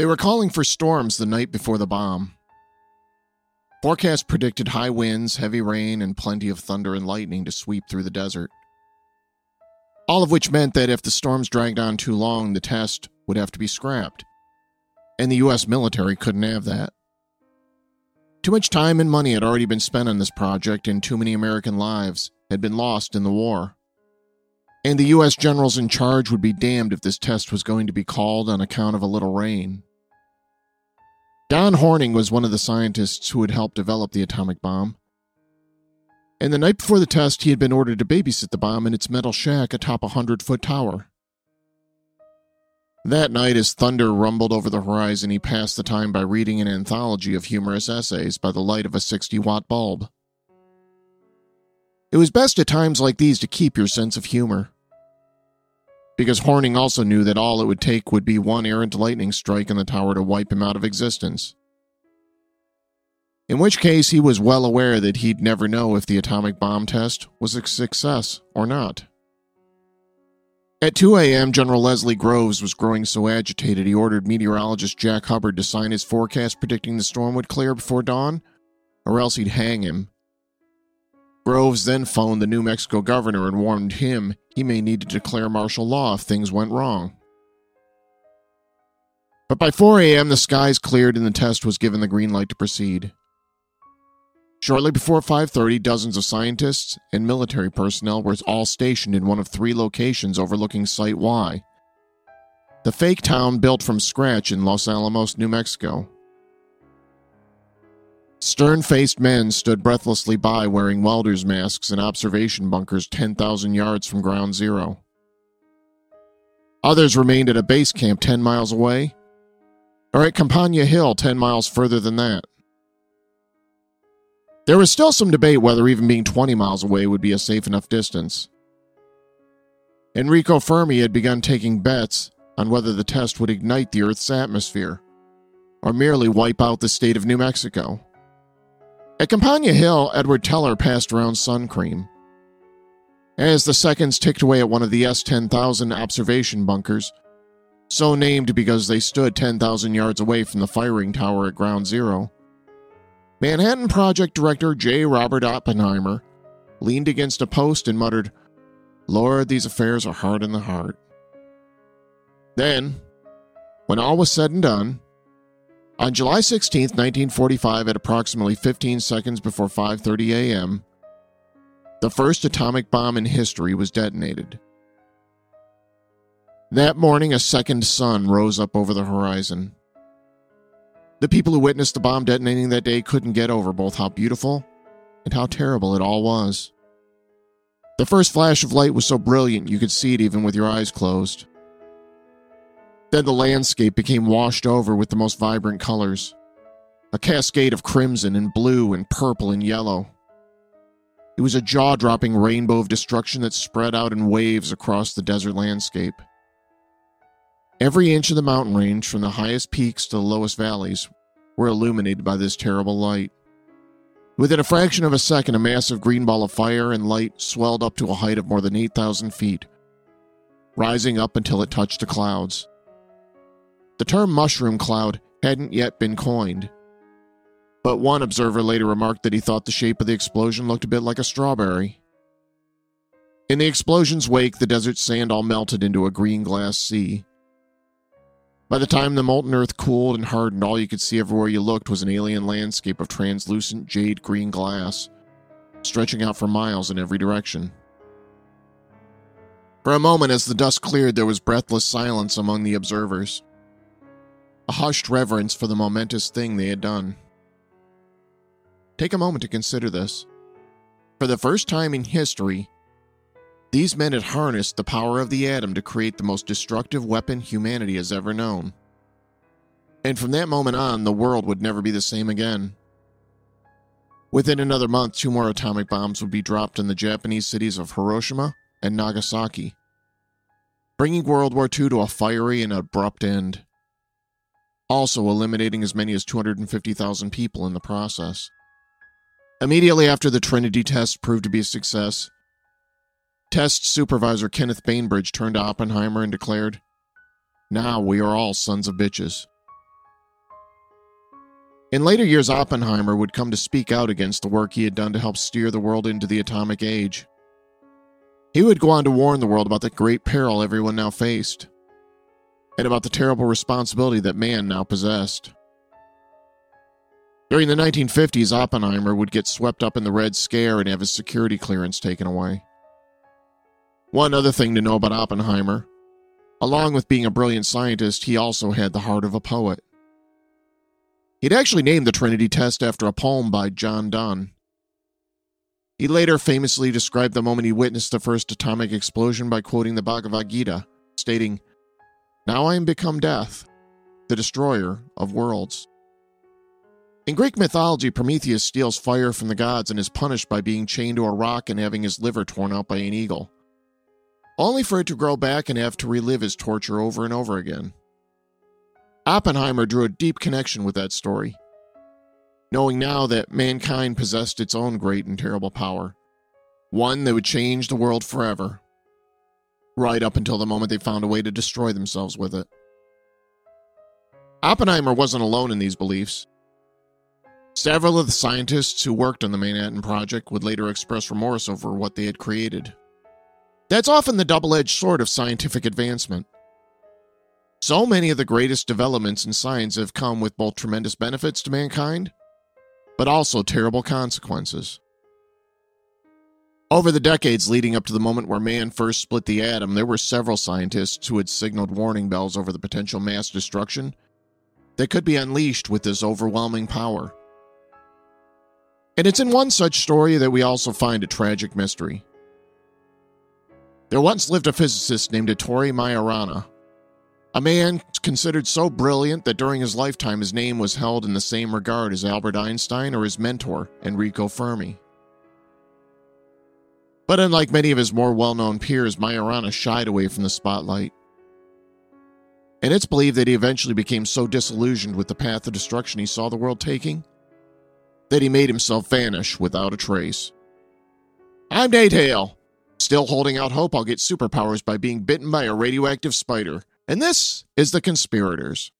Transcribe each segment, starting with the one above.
They were calling for storms the night before the bomb. Forecasts predicted high winds, heavy rain, and plenty of thunder and lightning to sweep through the desert. All of which meant that if the storms dragged on too long, the test would have to be scrapped. And the U.S. military couldn't have that. Too much time and money had already been spent on this project, and too many American lives had been lost in the war. And the U.S. generals in charge would be damned if this test was going to be called on account of a little rain. Don Horning was one of the scientists who had helped develop the atomic bomb. And the night before the test, he had been ordered to babysit the bomb in its metal shack atop a hundred foot tower. That night, as thunder rumbled over the horizon, he passed the time by reading an anthology of humorous essays by the light of a 60 watt bulb. It was best at times like these to keep your sense of humor. Because Horning also knew that all it would take would be one errant lightning strike in the tower to wipe him out of existence. In which case, he was well aware that he'd never know if the atomic bomb test was a success or not. At 2 a.m., General Leslie Groves was growing so agitated he ordered meteorologist Jack Hubbard to sign his forecast predicting the storm would clear before dawn, or else he'd hang him. Groves then phoned the New Mexico governor and warned him he may need to declare martial law if things went wrong. But by 4 a.m., the skies cleared and the test was given the green light to proceed. Shortly before 5:30, dozens of scientists and military personnel were all stationed in one of three locations overlooking Site Y, the fake town built from scratch in Los Alamos, New Mexico. Stern faced men stood breathlessly by wearing welders' masks in observation bunkers 10,000 yards from ground zero. Others remained at a base camp 10 miles away, or at Campana Hill 10 miles further than that. There was still some debate whether even being 20 miles away would be a safe enough distance. Enrico Fermi had begun taking bets on whether the test would ignite the Earth's atmosphere, or merely wipe out the state of New Mexico. At Campana Hill, Edward Teller passed around sun cream. As the seconds ticked away at one of the S 10,000 observation bunkers, so named because they stood 10,000 yards away from the firing tower at Ground Zero, Manhattan Project Director J. Robert Oppenheimer leaned against a post and muttered, Lord, these affairs are hard in the heart. Then, when all was said and done, on July 16, 1945, at approximately 15 seconds before 5:30 a.m., the first atomic bomb in history was detonated. That morning, a second sun rose up over the horizon. The people who witnessed the bomb detonating that day couldn't get over both how beautiful and how terrible it all was. The first flash of light was so brilliant you could see it even with your eyes closed. Then the landscape became washed over with the most vibrant colors a cascade of crimson and blue and purple and yellow. It was a jaw dropping rainbow of destruction that spread out in waves across the desert landscape. Every inch of the mountain range, from the highest peaks to the lowest valleys, were illuminated by this terrible light. Within a fraction of a second, a massive green ball of fire and light swelled up to a height of more than 8,000 feet, rising up until it touched the clouds. The term mushroom cloud hadn't yet been coined, but one observer later remarked that he thought the shape of the explosion looked a bit like a strawberry. In the explosion's wake, the desert sand all melted into a green glass sea. By the time the molten earth cooled and hardened, all you could see everywhere you looked was an alien landscape of translucent jade green glass, stretching out for miles in every direction. For a moment, as the dust cleared, there was breathless silence among the observers. A hushed reverence for the momentous thing they had done. Take a moment to consider this. For the first time in history, these men had harnessed the power of the atom to create the most destructive weapon humanity has ever known. And from that moment on, the world would never be the same again. Within another month, two more atomic bombs would be dropped in the Japanese cities of Hiroshima and Nagasaki, bringing World War II to a fiery and abrupt end, also eliminating as many as 250,000 people in the process. Immediately after the Trinity test proved to be a success, Test supervisor Kenneth Bainbridge turned to Oppenheimer and declared, Now we are all sons of bitches. In later years, Oppenheimer would come to speak out against the work he had done to help steer the world into the atomic age. He would go on to warn the world about the great peril everyone now faced, and about the terrible responsibility that man now possessed. During the 1950s, Oppenheimer would get swept up in the Red Scare and have his security clearance taken away. One other thing to know about Oppenheimer along with being a brilliant scientist, he also had the heart of a poet. He'd actually named the Trinity test after a poem by John Donne. He later famously described the moment he witnessed the first atomic explosion by quoting the Bhagavad Gita, stating, Now I am become death, the destroyer of worlds. In Greek mythology, Prometheus steals fire from the gods and is punished by being chained to a rock and having his liver torn out by an eagle only for it to grow back and have to relive his torture over and over again. Oppenheimer drew a deep connection with that story, knowing now that mankind possessed its own great and terrible power, one that would change the world forever, right up until the moment they found a way to destroy themselves with it. Oppenheimer wasn't alone in these beliefs. Several of the scientists who worked on the Manhattan Project would later express remorse over what they had created. That's often the double edged sword of scientific advancement. So many of the greatest developments in science have come with both tremendous benefits to mankind, but also terrible consequences. Over the decades leading up to the moment where man first split the atom, there were several scientists who had signaled warning bells over the potential mass destruction that could be unleashed with this overwhelming power. And it's in one such story that we also find a tragic mystery. There once lived a physicist named Ettore Majorana, a man considered so brilliant that during his lifetime his name was held in the same regard as Albert Einstein or his mentor, Enrico Fermi. But unlike many of his more well known peers, Majorana shied away from the spotlight. And it's believed that he eventually became so disillusioned with the path of destruction he saw the world taking that he made himself vanish without a trace. I'm Nate Hale. Still holding out hope I'll get superpowers by being bitten by a radioactive spider. And this is The Conspirators.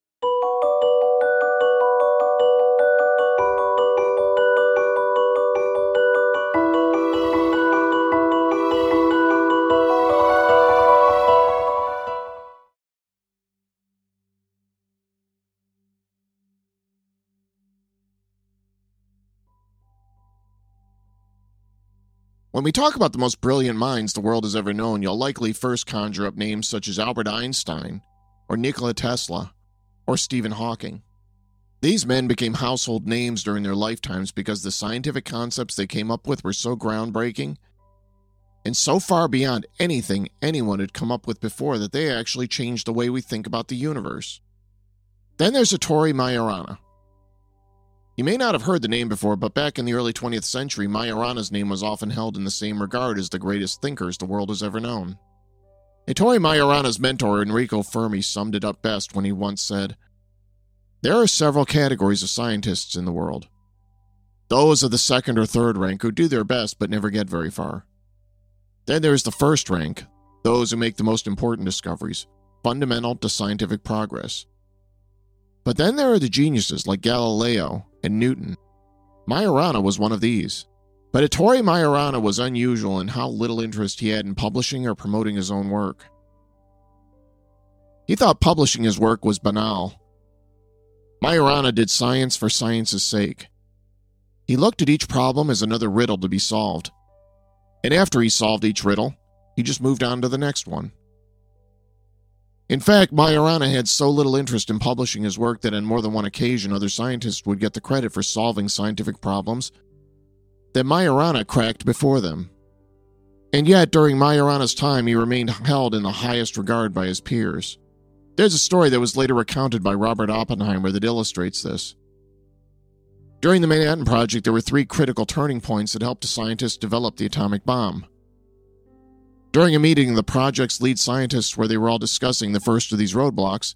When we talk about the most brilliant minds the world has ever known, you'll likely first conjure up names such as Albert Einstein, or Nikola Tesla, or Stephen Hawking. These men became household names during their lifetimes because the scientific concepts they came up with were so groundbreaking and so far beyond anything anyone had come up with before that they actually changed the way we think about the universe. Then there's Ettore Majorana. You may not have heard the name before, but back in the early 20th century, Majorana's name was often held in the same regard as the greatest thinkers the world has ever known. Ettore Majorana's mentor, Enrico Fermi, summed it up best when he once said, There are several categories of scientists in the world. Those of the second or third rank who do their best but never get very far. Then there is the first rank, those who make the most important discoveries, fundamental to scientific progress. But then there are the geniuses like Galileo and Newton. Majorana was one of these. But Ettore Majorana was unusual in how little interest he had in publishing or promoting his own work. He thought publishing his work was banal. Majorana did science for science's sake. He looked at each problem as another riddle to be solved. And after he solved each riddle, he just moved on to the next one. In fact, Majorana had so little interest in publishing his work that on more than one occasion other scientists would get the credit for solving scientific problems that Majorana cracked before them. And yet, during Majorana's time, he remained held in the highest regard by his peers. There's a story that was later recounted by Robert Oppenheimer that illustrates this. During the Manhattan Project, there were three critical turning points that helped the scientists develop the atomic bomb. During a meeting, of the project's lead scientists, where they were all discussing the first of these roadblocks,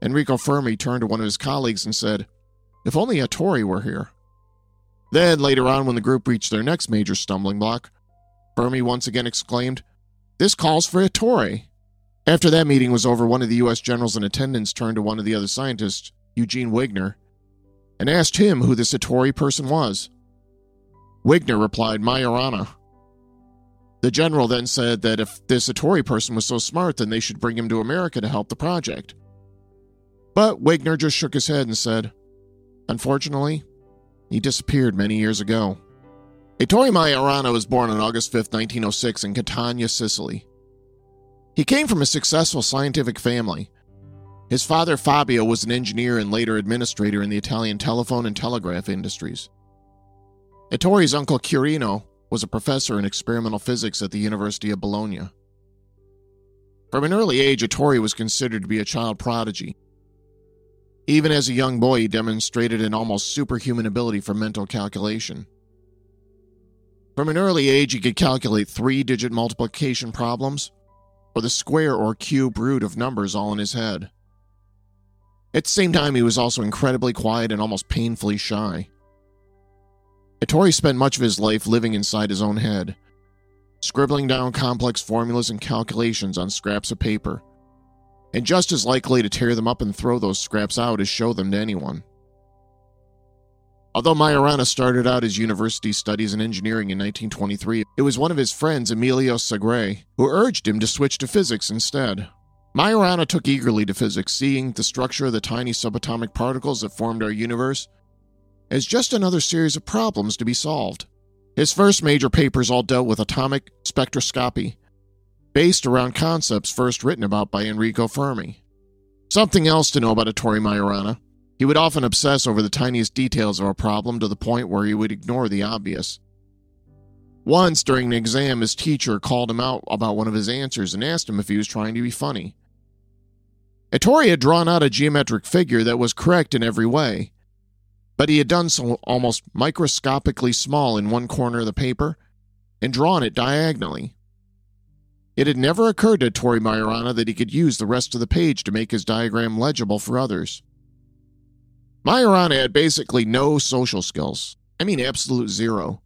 Enrico Fermi turned to one of his colleagues and said, If only Ettore were here. Then, later on, when the group reached their next major stumbling block, Fermi once again exclaimed, This calls for Ettore. After that meeting was over, one of the U.S. generals in attendance turned to one of the other scientists, Eugene Wigner, and asked him who this Ettore person was. Wigner replied, Majorana. The general then said that if this Ettore person was so smart, then they should bring him to America to help the project. But Wigner just shook his head and said, Unfortunately, he disappeared many years ago. Ettore Majorana was born on August 5, 1906, in Catania, Sicily. He came from a successful scientific family. His father, Fabio, was an engineer and later administrator in the Italian telephone and telegraph industries. Ettore's uncle, Quirino, was a professor in experimental physics at the University of Bologna. From an early age, Ettore was considered to be a child prodigy. Even as a young boy, he demonstrated an almost superhuman ability for mental calculation. From an early age, he could calculate three digit multiplication problems, or the square or cube root of numbers all in his head. At the same time, he was also incredibly quiet and almost painfully shy. Ettore spent much of his life living inside his own head, scribbling down complex formulas and calculations on scraps of paper, and just as likely to tear them up and throw those scraps out as show them to anyone. Although Majorana started out his university studies in engineering in 1923, it was one of his friends, Emilio Segre, who urged him to switch to physics instead. Majorana took eagerly to physics, seeing the structure of the tiny subatomic particles that formed our universe as just another series of problems to be solved. His first major papers all dealt with atomic spectroscopy, based around concepts first written about by Enrico Fermi. Something else to know about Ettore Majorana he would often obsess over the tiniest details of a problem to the point where he would ignore the obvious. Once, during an exam, his teacher called him out about one of his answers and asked him if he was trying to be funny. Ettore had drawn out a geometric figure that was correct in every way, but he had done so almost microscopically small in one corner of the paper and drawn it diagonally. It had never occurred to Ettore Majorana that he could use the rest of the page to make his diagram legible for others. Majorana had basically no social skills. I mean, absolute zero.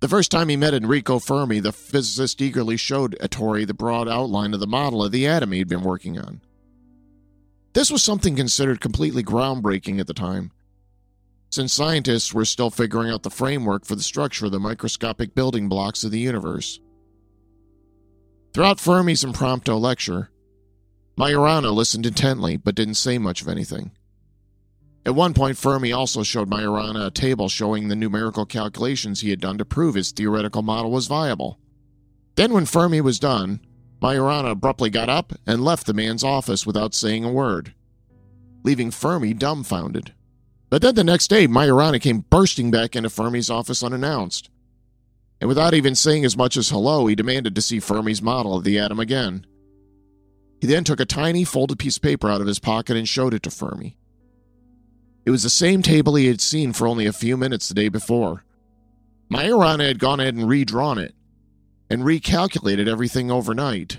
The first time he met Enrico Fermi, the physicist eagerly showed Ettore the broad outline of the model of the atom he'd been working on. This was something considered completely groundbreaking at the time, since scientists were still figuring out the framework for the structure of the microscopic building blocks of the universe. Throughout Fermi's impromptu lecture, Majorana listened intently but didn't say much of anything. At one point, Fermi also showed Majorana a table showing the numerical calculations he had done to prove his theoretical model was viable. Then, when Fermi was done, Majorana abruptly got up and left the man's office without saying a word, leaving Fermi dumbfounded. But then the next day, Majorana came bursting back into Fermi's office unannounced. And without even saying as much as hello, he demanded to see Fermi's model of the atom again. He then took a tiny folded piece of paper out of his pocket and showed it to Fermi. It was the same table he had seen for only a few minutes the day before. Majorana had gone ahead and redrawn it and recalculated everything overnight.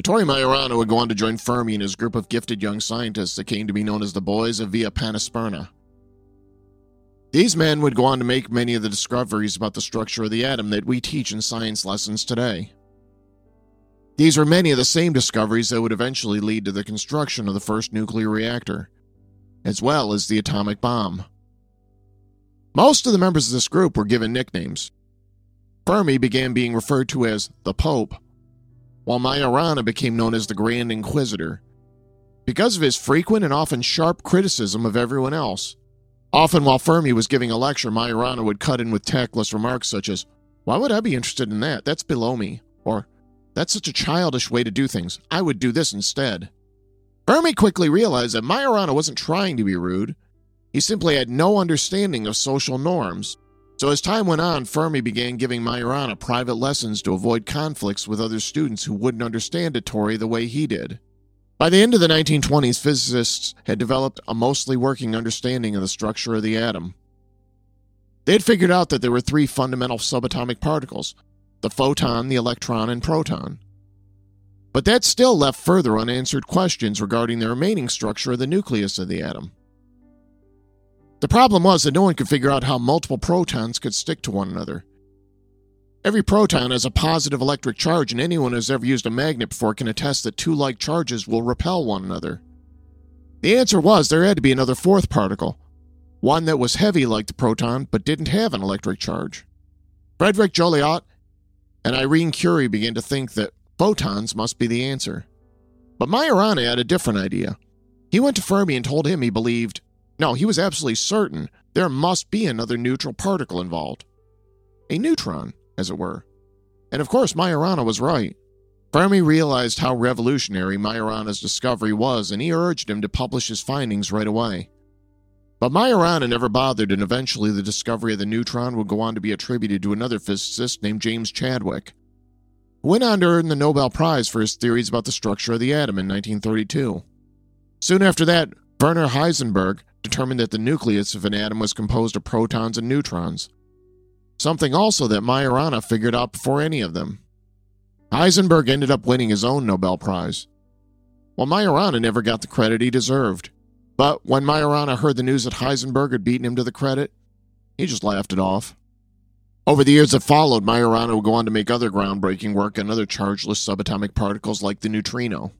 Ettore Majorana would go on to join Fermi and his group of gifted young scientists that came to be known as the Boys of Via Panisperna. These men would go on to make many of the discoveries about the structure of the atom that we teach in science lessons today. These were many of the same discoveries that would eventually lead to the construction of the first nuclear reactor as well as the atomic bomb. Most of the members of this group were given nicknames. Fermi began being referred to as the Pope, while Majorana became known as the Grand Inquisitor because of his frequent and often sharp criticism of everyone else. Often, while Fermi was giving a lecture, Majorana would cut in with tactless remarks such as, Why would I be interested in that? That's below me. Or, That's such a childish way to do things. I would do this instead. Fermi quickly realized that Majorana wasn't trying to be rude. He simply had no understanding of social norms. So, as time went on, Fermi began giving Majorana private lessons to avoid conflicts with other students who wouldn't understand Ettore the way he did. By the end of the 1920s, physicists had developed a mostly working understanding of the structure of the atom. They had figured out that there were three fundamental subatomic particles the photon, the electron, and proton. But that still left further unanswered questions regarding the remaining structure of the nucleus of the atom. The problem was that no one could figure out how multiple protons could stick to one another. Every proton has a positive electric charge, and anyone who's ever used a magnet before can attest that two like charges will repel one another. The answer was there had to be another fourth particle, one that was heavy like the proton but didn't have an electric charge. Frederick Joliot and Irene Curie began to think that photons must be the answer. But Majorana had a different idea. He went to Fermi and told him he believed, no, he was absolutely certain there must be another neutral particle involved. A neutron as it were. And of course, Majorana was right. Fermi realized how revolutionary Majorana's discovery was, and he urged him to publish his findings right away. But Majorana never bothered, and eventually the discovery of the neutron would go on to be attributed to another physicist named James Chadwick, who went on to earn the Nobel Prize for his theories about the structure of the atom in 1932. Soon after that, Werner Heisenberg determined that the nucleus of an atom was composed of protons and neutrons, something also that Majorana figured out before any of them. Heisenberg ended up winning his own Nobel Prize, while Majorana never got the credit he deserved. But when Majorana heard the news that Heisenberg had beaten him to the credit, he just laughed it off. Over the years that followed, Majorana would go on to make other groundbreaking work on other chargeless subatomic particles like the neutrino.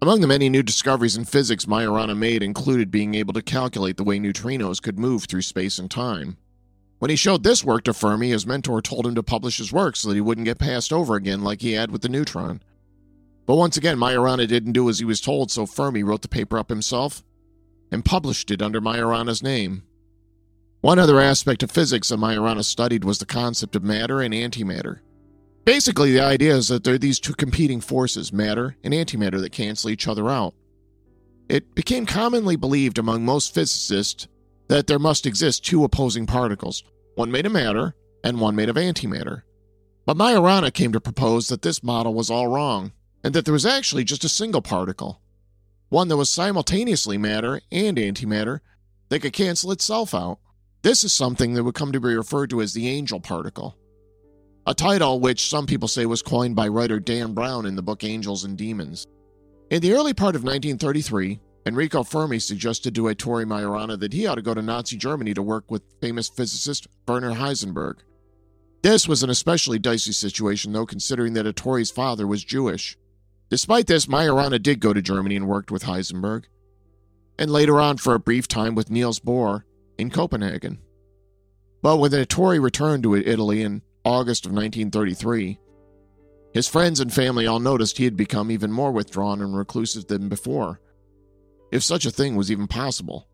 Among the many new discoveries in physics Majorana made included being able to calculate the way neutrinos could move through space and time. When he showed this work to Fermi, his mentor told him to publish his work so that he wouldn't get passed over again like he had with the neutron. But once again, Majorana didn't do as he was told, so Fermi wrote the paper up himself and published it under Majorana's name. One other aspect of physics that Majorana studied was the concept of matter and antimatter. Basically, the idea is that there are these two competing forces, matter and antimatter, that cancel each other out. It became commonly believed among most physicists that there must exist two opposing particles, one made of matter and one made of antimatter. But Majorana came to propose that this model was all wrong, and that there was actually just a single particle, one that was simultaneously matter and antimatter that could cancel itself out. This is something that would come to be referred to as the angel particle, a title which some people say was coined by writer Dan Brown in the book Angels and Demons. In the early part of 1933, Enrico Fermi suggested to Ettore Majorana that he ought to go to Nazi Germany to work with famous physicist Werner Heisenberg. This was an especially dicey situation, though, considering that Ettore's father was Jewish. Despite this, Majorana did go to Germany and worked with Heisenberg, and later on for a brief time with Niels Bohr in Copenhagen. But when Ettore returned to Italy in August of 1933, his friends and family all noticed he had become even more withdrawn and reclusive than before if such a thing was even possible.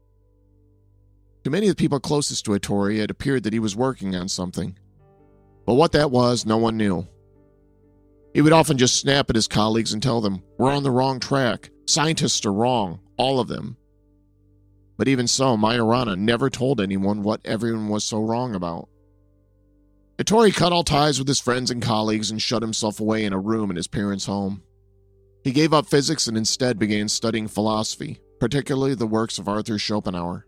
To many of the people closest to Ettore, it appeared that he was working on something. But what that was, no one knew. He would often just snap at his colleagues and tell them, We're on the wrong track. Scientists are wrong, all of them. But even so, Majorana never told anyone what everyone was so wrong about. Ettore cut all ties with his friends and colleagues and shut himself away in a room in his parents' home. He gave up physics and instead began studying philosophy, particularly the works of Arthur Schopenhauer.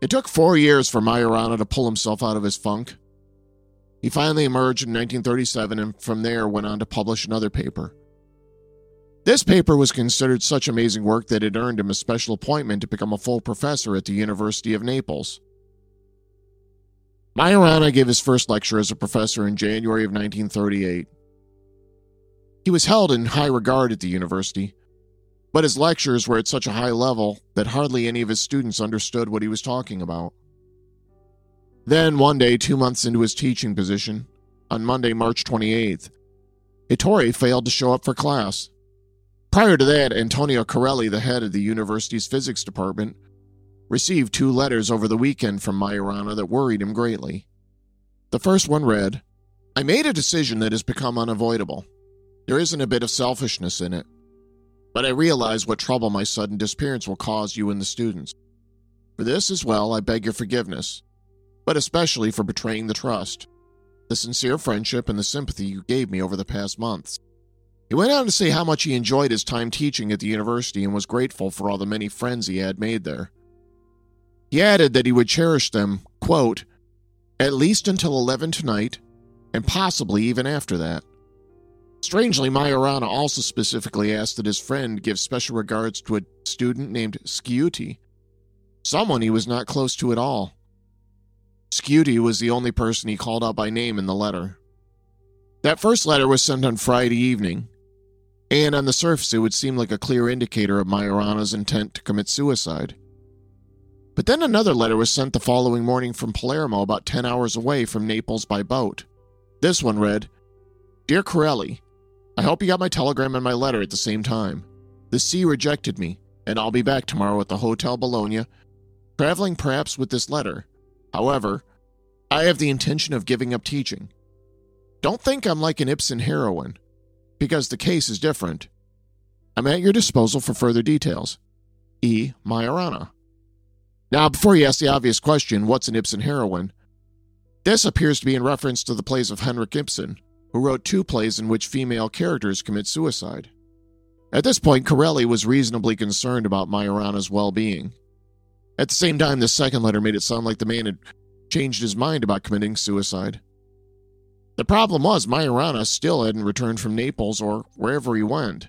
It took four years for Majorana to pull himself out of his funk. He finally emerged in 1937 and from there went on to publish another paper. This paper was considered such amazing work that it earned him a special appointment to become a full professor at the University of Naples. Majorana gave his first lecture as a professor in January of 1938. He was held in high regard at the university, but his lectures were at such a high level that hardly any of his students understood what he was talking about. Then, one day, two months into his teaching position, on Monday, March 28th, Ettore failed to show up for class. Prior to that, Antonio Carrelli, the head of the university's physics department, received two letters over the weekend from Majorana that worried him greatly. The first one read, I made a decision that has become unavoidable. There isn't a bit of selfishness in it. But I realize what trouble my sudden disappearance will cause you and the students. For this as well, I beg your forgiveness, but especially for betraying the trust, the sincere friendship, and the sympathy you gave me over the past months. He went on to say how much he enjoyed his time teaching at the university and was grateful for all the many friends he had made there. He added that he would cherish them, quote, at least until 11 tonight, and possibly even after that. Strangely, Majorana also specifically asked that his friend give special regards to a student named Sciuti, someone he was not close to at all. Sciuti was the only person he called out by name in the letter. That first letter was sent on Friday evening, and on the surface it would seem like a clear indicator of Majorana's intent to commit suicide. But then another letter was sent the following morning from Palermo, about 10 hours away from Naples by boat. This one read Dear Carrelli, I hope you got my telegram and my letter at the same time. The sea rejected me, and I'll be back tomorrow at the Hotel Bologna, traveling perhaps with this letter. However, I have the intention of giving up teaching. Don't think I'm like an Ibsen heroine, because the case is different. I'm at your disposal for further details. E. Majorana. Now, before you ask the obvious question, what's an Ibsen heroine? This appears to be in reference to the plays of Henrik Ibsen, who wrote two plays in which female characters commit suicide. At this point, Carrelli was reasonably concerned about Majorana's well being. At the same time, the second letter made it sound like the man had changed his mind about committing suicide. The problem was, Majorana still hadn't returned from Naples or wherever he went.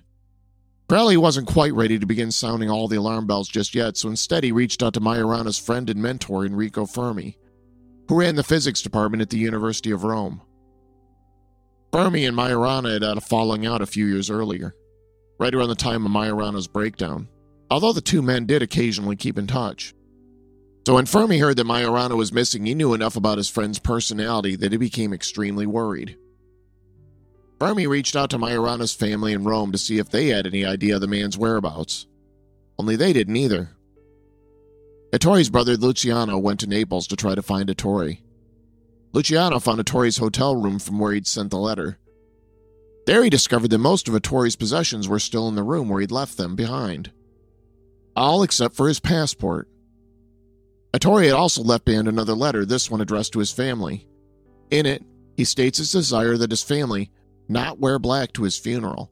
Carrelli wasn't quite ready to begin sounding all the alarm bells just yet, so instead he reached out to Majorana's friend and mentor, Enrico Fermi, who ran the physics department at the University of Rome. Fermi and Majorana had had a falling out a few years earlier, right around the time of Majorana's breakdown, although the two men did occasionally keep in touch. So when Fermi heard that Majorana was missing, he knew enough about his friend's personality that he became extremely worried. Fermi reached out to Majorana's family in Rome to see if they had any idea of the man's whereabouts. Only they didn't either. Ettore's brother Luciano went to Naples to try to find Ettore. Luciano found Ettore's hotel room from where he'd sent the letter. There he discovered that most of Ettore's possessions were still in the room where he'd left them behind. All except for his passport. Ettore had also left behind another letter, this one addressed to his family. In it, he states his desire that his family not wear black to his funeral.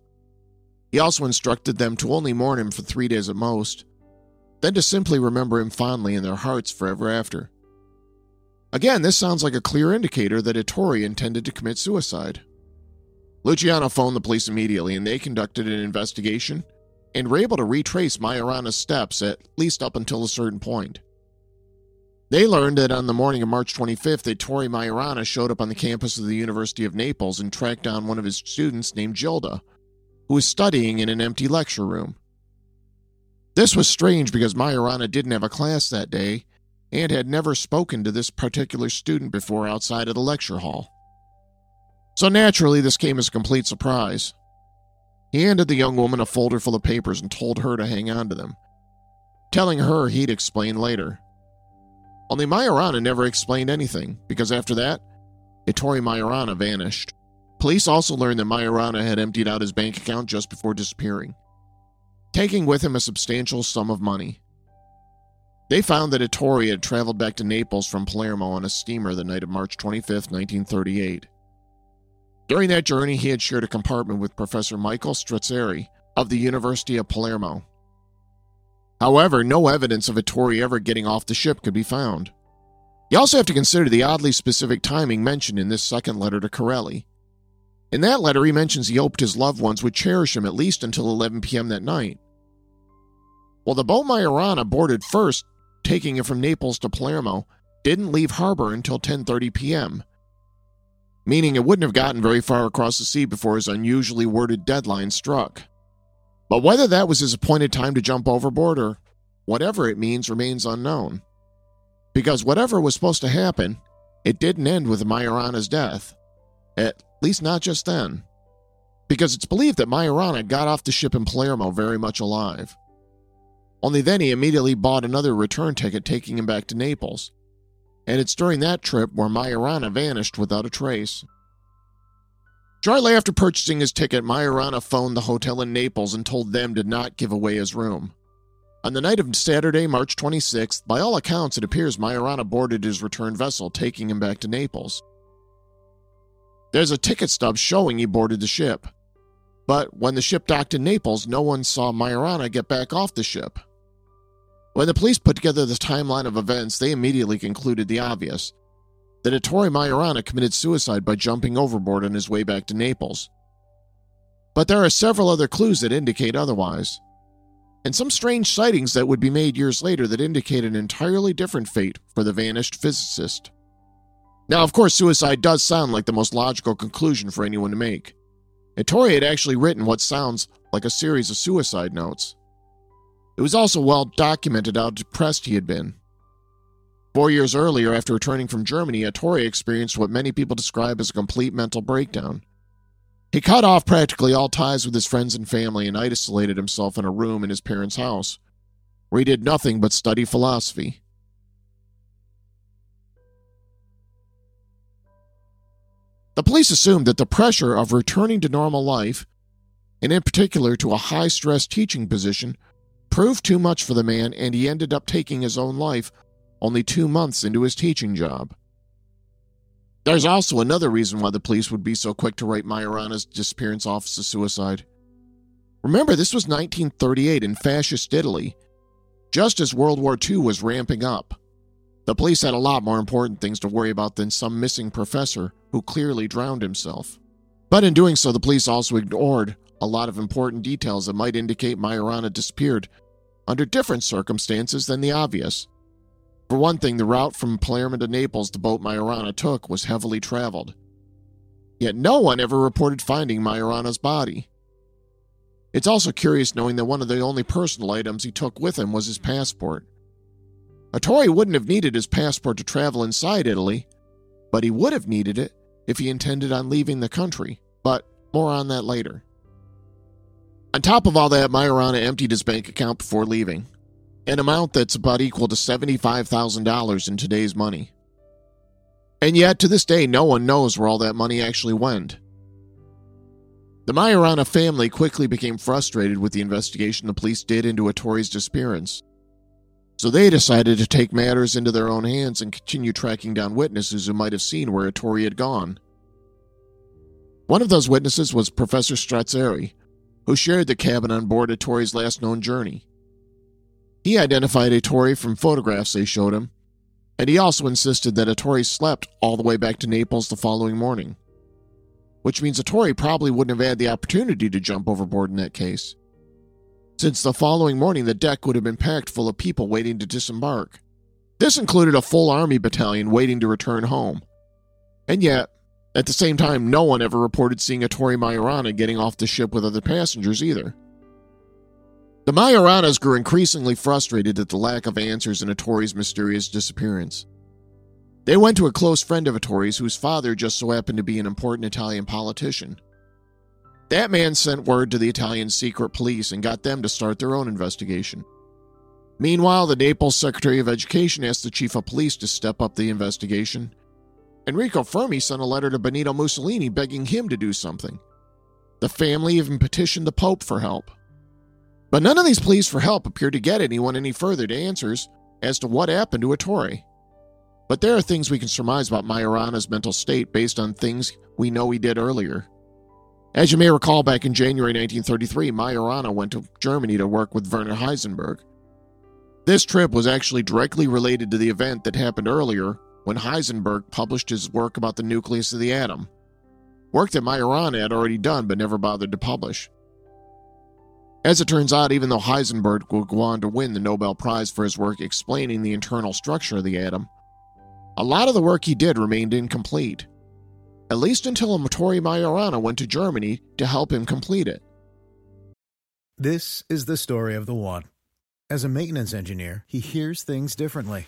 He also instructed them to only mourn him for three days at most, then to simply remember him fondly in their hearts forever after. Again, this sounds like a clear indicator that Ettore intended to commit suicide. Luciano phoned the police immediately and they conducted an investigation and were able to retrace Majorana's steps at least up until a certain point. They learned that on the morning of March 25th, Ettore Majorana showed up on the campus of the University of Naples and tracked down one of his students named Gilda, who was studying in an empty lecture room. This was strange because Majorana didn't have a class that day and had never spoken to this particular student before outside of the lecture hall. So naturally, this came as a complete surprise. He handed the young woman a folder full of papers and told her to hang on to them, telling her he'd explain later. Only Majorana never explained anything, because after that, Ettore Majorana vanished. Police also learned that Majorana had emptied out his bank account just before disappearing, taking with him a substantial sum of money. They found that Ettore had traveled back to Naples from Palermo on a steamer the night of March 25, 1938. During that journey, he had shared a compartment with Professor Michael Strazzeri of the University of Palermo. However, no evidence of Ettore ever getting off the ship could be found. You also have to consider the oddly specific timing mentioned in this second letter to Carrelli. In that letter, he mentions he hoped his loved ones would cherish him at least until 11 p.m. that night. Well, the boat Majorana boarded first taking it from Naples to Palermo, didn't leave harbor until 10:30 p.m., meaning it wouldn't have gotten very far across the sea before his unusually worded deadline struck. But whether that was his appointed time to jump overboard or whatever it means remains unknown. Because whatever was supposed to happen, it didn't end with Majorana's death. At least not just then. Because it's believed that Majorana got off the ship in Palermo very much alive. Only then he immediately bought another return ticket taking him back to Naples. And it's during that trip where Majorana vanished without a trace. Shortly after purchasing his ticket, Majorana phoned the hotel in Naples and told them to not give away his room. On the night of Saturday, March 26th, by all accounts, it appears Majorana boarded his return vessel, taking him back to Naples. There's a ticket stub showing he boarded the ship. But when the ship docked in Naples, no one saw Majorana get back off the ship. When the police put together this timeline of events, they immediately concluded the obvious that Ettore Majorana committed suicide by jumping overboard on his way back to Naples. But there are several other clues that indicate otherwise and some strange sightings that would be made years later that indicate an entirely different fate for the vanished physicist. Now, of course, suicide does sound like the most logical conclusion for anyone to make. Ettore had actually written what sounds like a series of suicide notes. It was also well documented how depressed he had been. Four years earlier, after returning from Germany, Ettore experienced what many people describe as a complete mental breakdown. He cut off practically all ties with his friends and family and isolated himself in a room in his parents' house, where he did nothing but study philosophy. The police assumed that the pressure of returning to normal life, and in particular to a high stress teaching position, proved too much for the man and he ended up taking his own life only two months into his teaching job. There's also another reason why the police would be so quick to write Majorana's disappearance off as a suicide. Remember, this was 1938 in fascist Italy, just as World War II was ramping up. The police had a lot more important things to worry about than some missing professor who clearly drowned himself. But in doing so, the police also ignored a lot of important details that might indicate Majorana disappeared under different circumstances than the obvious. For one thing, the route from Palermo to Naples the boat Majorana took was heavily traveled. Yet no one ever reported finding Majorana's body. It's also curious knowing that one of the only personal items he took with him was his passport. Ettore wouldn't have needed his passport to travel inside Italy, but he would have needed it if he intended on leaving the country. But more on that later. On top of all that, Majorana emptied his bank account before leaving an amount that's about equal to $75,000 in today's money. And yet, to this day, no one knows where all that money actually went. The Majorana family quickly became frustrated with the investigation the police did into Ettore's disappearance. So they decided to take matters into their own hands and continue tracking down witnesses who might have seen where Ettore had gone. One of those witnesses was Professor Strazzeri, who shared the cabin on board Ettore's last known journey. He identified Ettore from photographs they showed him, and he also insisted that Ettore slept all the way back to Naples the following morning. Which means Ettore probably wouldn't have had the opportunity to jump overboard in that case, since the following morning the deck would have been packed full of people waiting to disembark. This included a full army battalion waiting to return home. And yet, at the same time, no one ever reported seeing Ettore Majorana getting off the ship with other passengers either. The Majoranas grew increasingly frustrated at the lack of answers in Ettore's mysterious disappearance. They went to a close friend of Ettore's whose father just so happened to be an important Italian politician. That man sent word to the Italian secret police and got them to start their own investigation. Meanwhile, the Naples Secretary of Education asked the chief of police to step up the investigation. Enrico Fermi sent a letter to Benito Mussolini begging him to do something. The family even petitioned the Pope for help. But none of these pleas for help appear to get anyone any further to answers as to what happened to Ettore. But there are things we can surmise about Majorana's mental state based on things we know he did earlier. As you may recall, back in January 1933, Majorana went to Germany to work with Werner Heisenberg. This trip was actually directly related to the event that happened earlier when Heisenberg published his work about the nucleus of the atom, work that Majorana had already done but never bothered to publish. As it turns out, even though Heisenberg would go on to win the Nobel Prize for his work explaining the internal structure of the atom, a lot of the work he did remained incomplete, at least until Ettore Majorana went to Germany to help him complete it. This is the story of the one. As a maintenance engineer, he hears things differently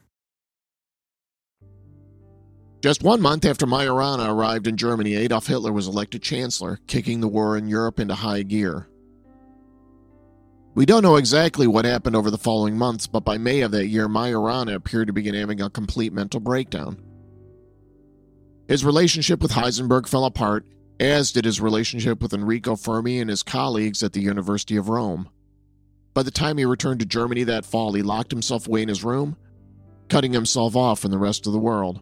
Just one month after Majorana arrived in Germany, Adolf Hitler was elected chancellor, kicking the war in Europe into high gear. We don't know exactly what happened over the following months, but by May of that year, Majorana appeared to begin having a complete mental breakdown. His relationship with Heisenberg fell apart, as did his relationship with Enrico Fermi and his colleagues at the University of Rome. By the time he returned to Germany that fall, he locked himself away in his room, cutting himself off from the rest of the world.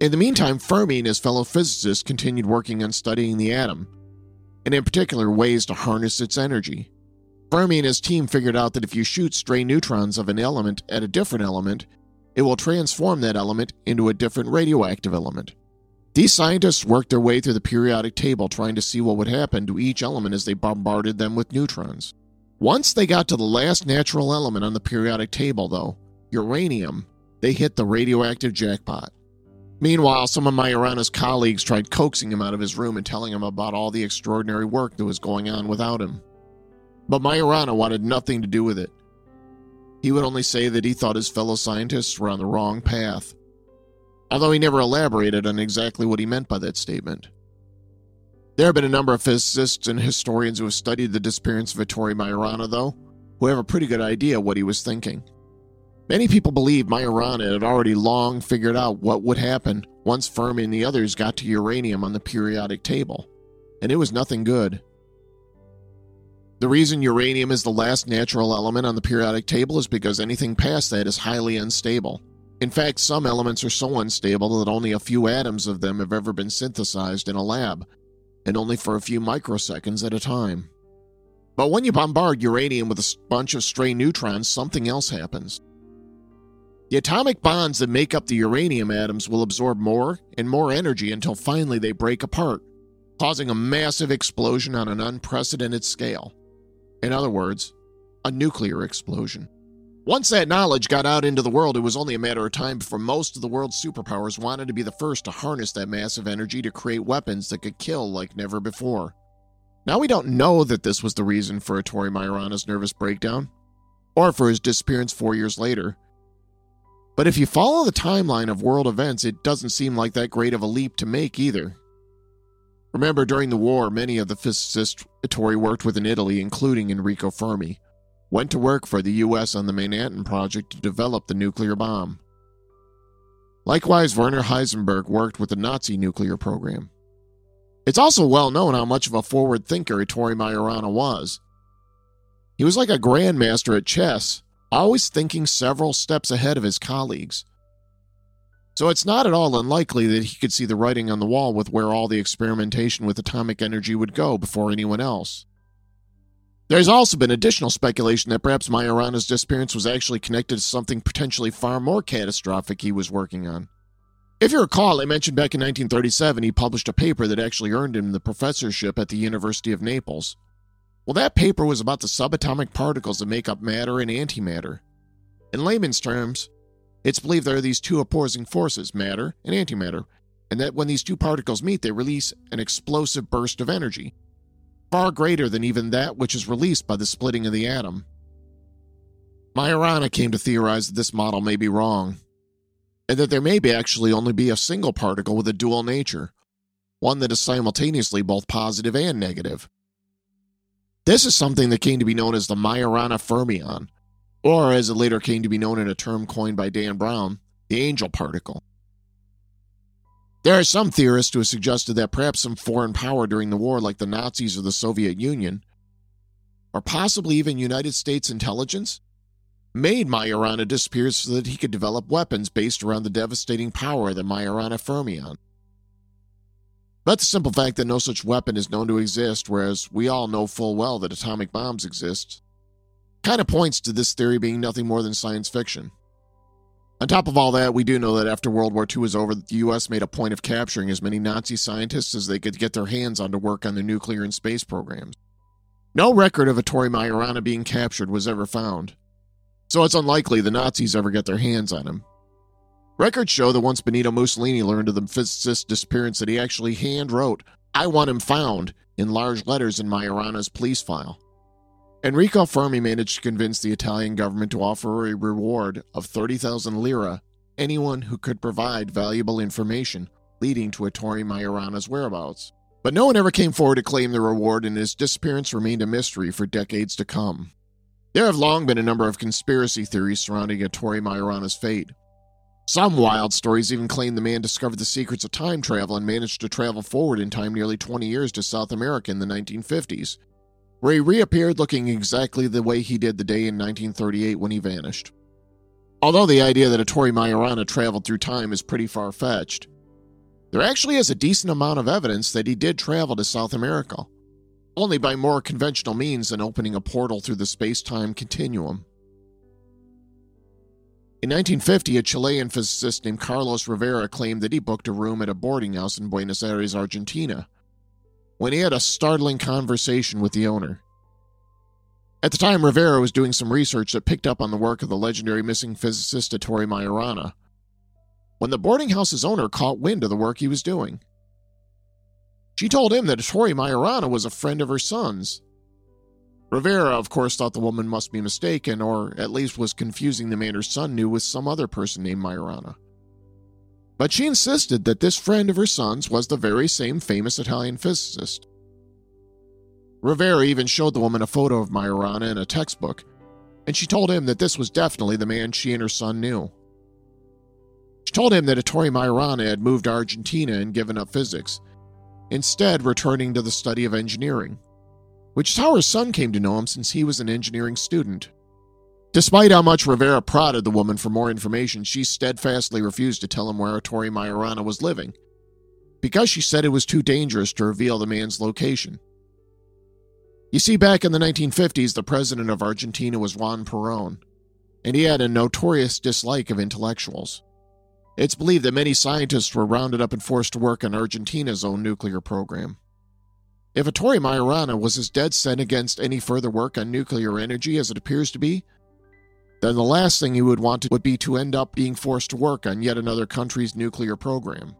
In the meantime, Fermi and his fellow physicists continued working on studying the atom, and in particular, ways to harness its energy. Fermi and his team figured out that if you shoot stray neutrons of an element at a different element, it will transform that element into a different radioactive element. These scientists worked their way through the periodic table trying to see what would happen to each element as they bombarded them with neutrons. Once they got to the last natural element on the periodic table, though, uranium, they hit the radioactive jackpot. Meanwhile, some of Majorana's colleagues tried coaxing him out of his room and telling him about all the extraordinary work that was going on without him. But Majorana wanted nothing to do with it. He would only say that he thought his fellow scientists were on the wrong path, although he never elaborated on exactly what he meant by that statement. There have been a number of physicists and historians who have studied the disappearance of Ettore Majorana, though, who have a pretty good idea what he was thinking. Many people believe Majorana had already long figured out what would happen once Fermi and the others got to uranium on the periodic table, and it was nothing good. The reason uranium is the last natural element on the periodic table is because anything past that is highly unstable. In fact, some elements are so unstable that only a few atoms of them have ever been synthesized in a lab, and only for a few microseconds at a time. But when you bombard uranium with a bunch of stray neutrons, something else happens. The atomic bonds that make up the uranium atoms will absorb more and more energy until finally they break apart, causing a massive explosion on an unprecedented scale. In other words, a nuclear explosion. Once that knowledge got out into the world, it was only a matter of time before most of the world's superpowers wanted to be the first to harness that massive energy to create weapons that could kill like never before. Now we don't know that this was the reason for Ettore Majorana's nervous breakdown, or for his disappearance four years later. But if you follow the timeline of world events, it doesn't seem like that great of a leap to make either. Remember, during the war, many of the physicists Ettore worked with in Italy, including Enrico Fermi, went to work for the U.S. on the Manhattan Project to develop the nuclear bomb. Likewise, Werner Heisenberg worked with the Nazi nuclear program. It's also well known how much of a forward thinker Ettore Majorana was. He was like a grandmaster at chess, always thinking several steps ahead of his colleagues. So it's not at all unlikely that he could see the writing on the wall with where all the experimentation with atomic energy would go before anyone else. There's also been additional speculation that perhaps Majorana's disappearance was actually connected to something potentially far more catastrophic he was working on. If you recall, I mentioned back in 1937 he published a paper that actually earned him the professorship at the University of Naples. Well, that paper was about the subatomic particles that make up matter and antimatter. In layman's terms, it's believed there are these two opposing forces, matter and antimatter, and that when these two particles meet, they release an explosive burst of energy, far greater than even that which is released by the splitting of the atom. Majorana came to theorize that this model may be wrong, and that there may be actually only be a single particle with a dual nature, one that is simultaneously both positive and negative. This is something that came to be known as the Majorana fermion, or as it later came to be known in a term coined by Dan Brown, the angel particle. There are some theorists who have suggested that perhaps some foreign power during the war, like the Nazis or the Soviet Union, or possibly even United States intelligence, made Majorana disappear so that he could develop weapons based around the devastating power of the Majorana fermion. But the simple fact that no such weapon is known to exist, whereas we all know full well that atomic bombs exist, kind of points to this theory being nothing more than science fiction. On top of all that, we do know that after World War II was over, the U.S. made a point of capturing as many Nazi scientists as they could get their hands on to work on their nuclear and space programs. No record of Ettore Majorana being captured was ever found, so it's unlikely the Nazis ever get their hands on him. Records show that once Benito Mussolini learned of the physicist's disappearance that he actually hand wrote, I want him found, in large letters in Majorana's police file. Enrico Fermi managed to convince the Italian government to offer a reward of 30,000 lira anyone who could provide valuable information leading to Ettore Majorana's whereabouts. But no one ever came forward to claim the reward, and his disappearance remained a mystery for decades to come. There have long been a number of conspiracy theories surrounding Ettore Majorana's fate. Some wild stories even claim the man discovered the secrets of time travel and managed to travel forward in time nearly 20 years to South America in the 1950s, where he reappeared looking exactly the way he did the day in 1938 when he vanished. Although the idea that Ettore Majorana traveled through time is pretty far fetched, there actually is a decent amount of evidence that he did travel to South America, only by more conventional means than opening a portal through the space time continuum. In 1950, a Chilean physicist named Carlos Rivera claimed that he booked a room at a boarding house in Buenos Aires, Argentina, when he had a startling conversation with the owner. At the time, Rivera was doing some research that picked up on the work of the legendary missing physicist Ettore Majorana, when the boarding house's owner caught wind of the work he was doing. She told him that Ettore Majorana was a friend of her son's. Rivera, of course, thought the woman must be mistaken, or at least was confusing the man her son knew with some other person named Majorana. But she insisted that this friend of her son's was the very same famous Italian physicist. Rivera even showed the woman a photo of Majorana in a textbook, and she told him that this was definitely the man she and her son knew. She told him that Ettore Majorana had moved to Argentina and given up physics, instead, returning to the study of engineering, which is how her son came to know him since he was an engineering student. Despite how much Rivera prodded the woman for more information, she steadfastly refused to tell him where Ettore Majorana was living, because she said it was too dangerous to reveal the man's location. You see, back in the 1950s, the president of Argentina was Juan Perón, and he had a notorious dislike of intellectuals. It's believed that many scientists were rounded up and forced to work on Argentina's own nuclear program. If Ettore Majorana was as dead set against any further work on nuclear energy as it appears to be, then the last thing he would want would be to end up being forced to work on yet another country's nuclear program.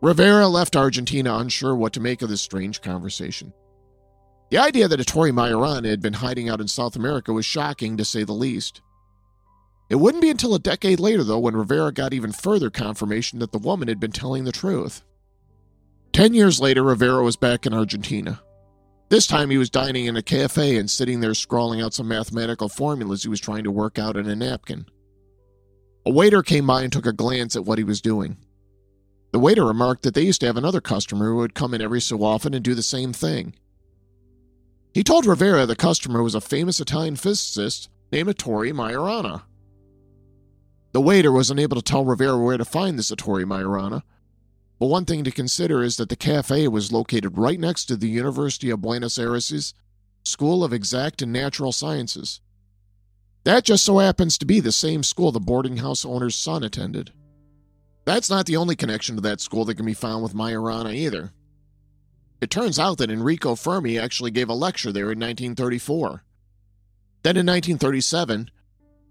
Rivera left Argentina unsure what to make of this strange conversation. The idea that Ettore Majorana had been hiding out in South America was shocking to say the least. It wouldn't be until a decade later, though, when Rivera got even further confirmation that the woman had been telling the truth. Ten years later, Rivera was back in Argentina. This time he was dining in a cafe and sitting there scrawling out some mathematical formulas he was trying to work out in a napkin. A waiter came by and took a glance at what he was doing. The waiter remarked that they used to have another customer who would come in every so often and do the same thing. He told Rivera the customer was a famous Italian physicist named Ettore Majorana. The waiter was unable to tell Rivera where to find this Ettore Majorana, but one thing to consider is that the cafe was located right next to the University of Buenos Aires' School of Exact and Natural Sciences. That just so happens to be the same school the boarding house owner's son attended. That's not the only connection to that school that can be found with Majorana either. It turns out that Enrico Fermi actually gave a lecture there in 1934. Then in 1937,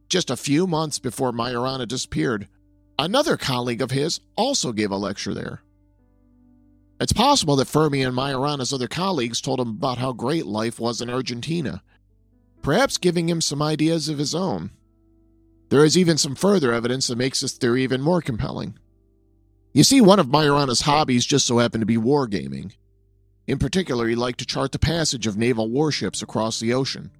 just a few months before Majorana disappeared, Another colleague of his also gave a lecture there. It's possible that Fermi and Majorana's other colleagues told him about how great life was in Argentina, perhaps giving him some ideas of his own. There is even some further evidence that makes this theory even more compelling. You see, one of Majorana's hobbies just so happened to be wargaming. In particular, he liked to chart the passage of naval warships across the ocean.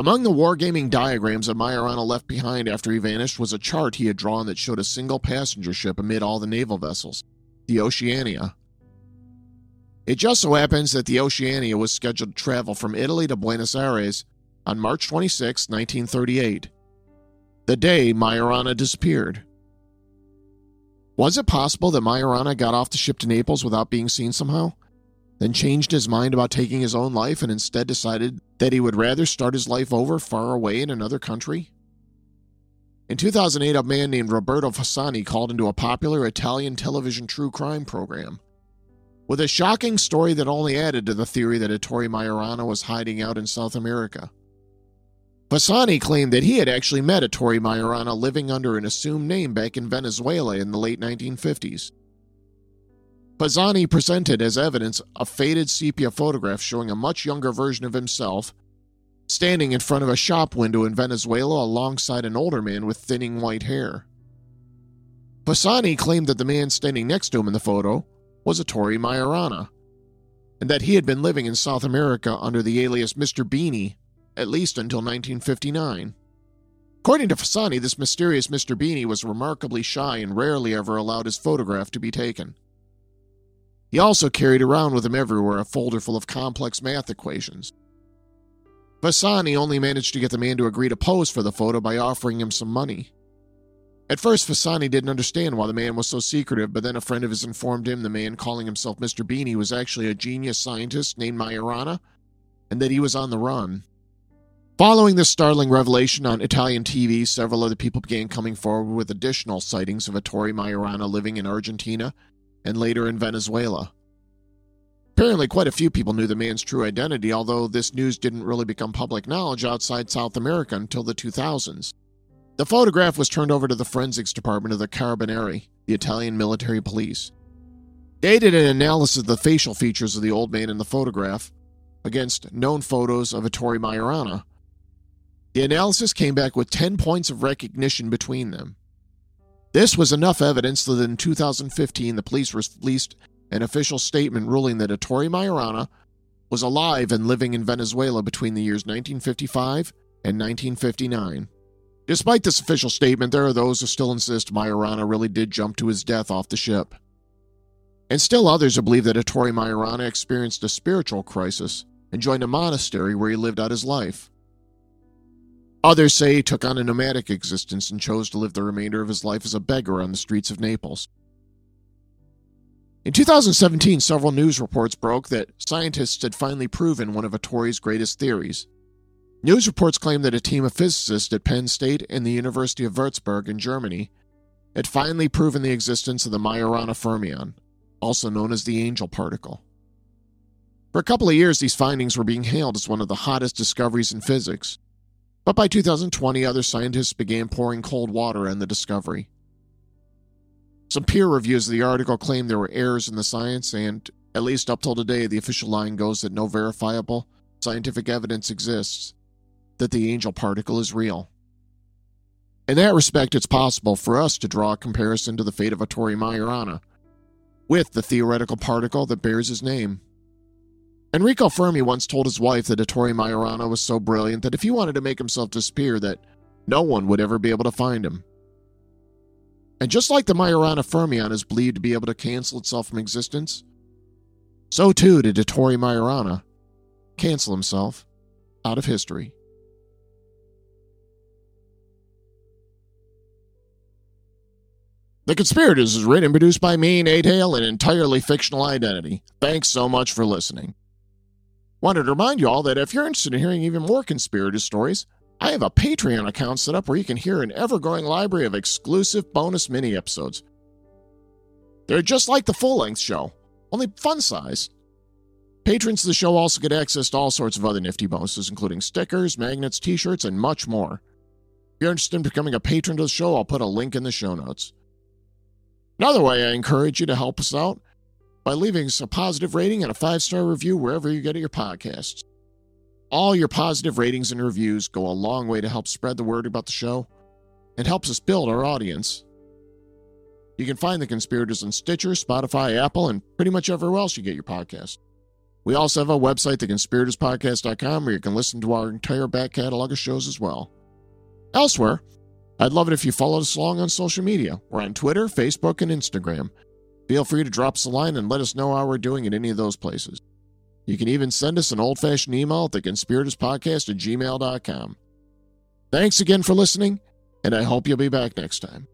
Among the wargaming diagrams that Majorana left behind after he vanished was a chart he had drawn that showed a single passenger ship amid all the naval vessels, the Oceania. It just so happens that the Oceania was scheduled to travel from Italy to Buenos Aires on March 26, 1938, the day Majorana disappeared. Was it possible that Majorana got off the ship to Naples without being seen somehow? Then changed his mind about taking his own life and instead decided that he would rather start his life over far away in another country? In 2008, a man named Roberto Fasani called into a popular Italian television true crime program with a shocking story that only added to the theory that Ettore Majorana was hiding out in South America. Fasani claimed that he had actually met Ettore Majorana living under an assumed name back in Venezuela in the late 1950s. Fasani presented as evidence a faded sepia photograph showing a much younger version of himself standing in front of a shop window in Venezuela alongside an older man with thinning white hair. Fasani claimed that the man standing next to him in the photo was Ettore Majorana, and that he had been living in South America under the alias Mr. Bini at least until 1959. According to Fasani, this mysterious Mr. Bini was remarkably shy and rarely ever allowed his photograph to be taken. He also carried around with him everywhere a folder full of complex math equations. Fasani only managed to get the man to agree to pose for the photo by offering him some money. At first, Fasani didn't understand why the man was so secretive, but then a friend of his informed him the man calling himself Mr. Bini was actually a genius scientist named Majorana, and that he was on the run. Following this startling revelation on Italian TV, several other people began coming forward with additional sightings of Ettore Majorana living in Argentina and later in Venezuela. Apparently, quite a few people knew the man's true identity, although this news didn't really become public knowledge outside South America until the 2000s. The photograph was turned over to the forensics department of the Carabinieri, the Italian military police. They did an analysis of the facial features of the old man in the photograph against known photos of Ettore Majorana. The analysis came back with 10 points of recognition between them. This was enough evidence that in 2015 the police released an official statement ruling that Ettore Majorana was alive and living in Venezuela between the years 1955 and 1959. Despite this official statement, there are those who still insist Majorana really did jump to his death off the ship. And still others who believe that Ettore Majorana experienced a spiritual crisis and joined a monastery where he lived out his life. Others say he took on a nomadic existence and chose to live the remainder of his life as a beggar on the streets of Naples. In 2017, several news reports broke that scientists had finally proven one of Ettore's greatest theories. News reports claimed that a team of physicists at Penn State and the University of Würzburg in Germany had finally proven the existence of the Majorana fermion, also known as the angel particle. For a couple of years, these findings were being hailed as one of the hottest discoveries in physics, but by 2020, other scientists began pouring cold water on the discovery. Some peer reviews of the article claim there were errors in the science, and, at least up till today, the official line goes that no verifiable scientific evidence exists that the angel particle is real. In that respect, it's possible for us to draw a comparison to the fate of Ettore Majorana with the theoretical particle that bears his name. Enrico Fermi once told his wife that Ettore Majorana was so brilliant that if he wanted to make himself disappear, that no one would ever be able to find him. And just like the Majorana fermion is believed to be able to cancel itself from existence, so too did Ettore Majorana cancel himself out of history. The Conspirators is written and produced by me, Nate Hale, an entirely fictional identity. Thanks so much for listening. Wanted to remind you all that if you're interested in hearing even more conspirator stories, I have a Patreon account set up where you can hear an ever growing library of exclusive bonus mini episodes. They're just like the full length show, only fun size. Patrons of the show also get access to all sorts of other nifty bonuses, including stickers, magnets, t shirts, and much more. If you're interested in becoming a patron to the show, I'll put a link in the show notes. Another way I encourage you to help us out by leaving us a positive rating and a five star review wherever you get your podcasts. All your positive ratings and reviews go a long way to help spread the word about the show and helps us build our audience. You can find the conspirators on Stitcher, Spotify, Apple, and pretty much everywhere else you get your podcast. We also have a website, theconspiratorspodcast.com, where you can listen to our entire back catalog of shows as well. Elsewhere, I'd love it if you followed us along on social media. We're on Twitter, Facebook, and Instagram. Feel free to drop us a line and let us know how we're doing at any of those places. You can even send us an old fashioned email at theconspiratorspodcast at gmail.com. Thanks again for listening, and I hope you'll be back next time.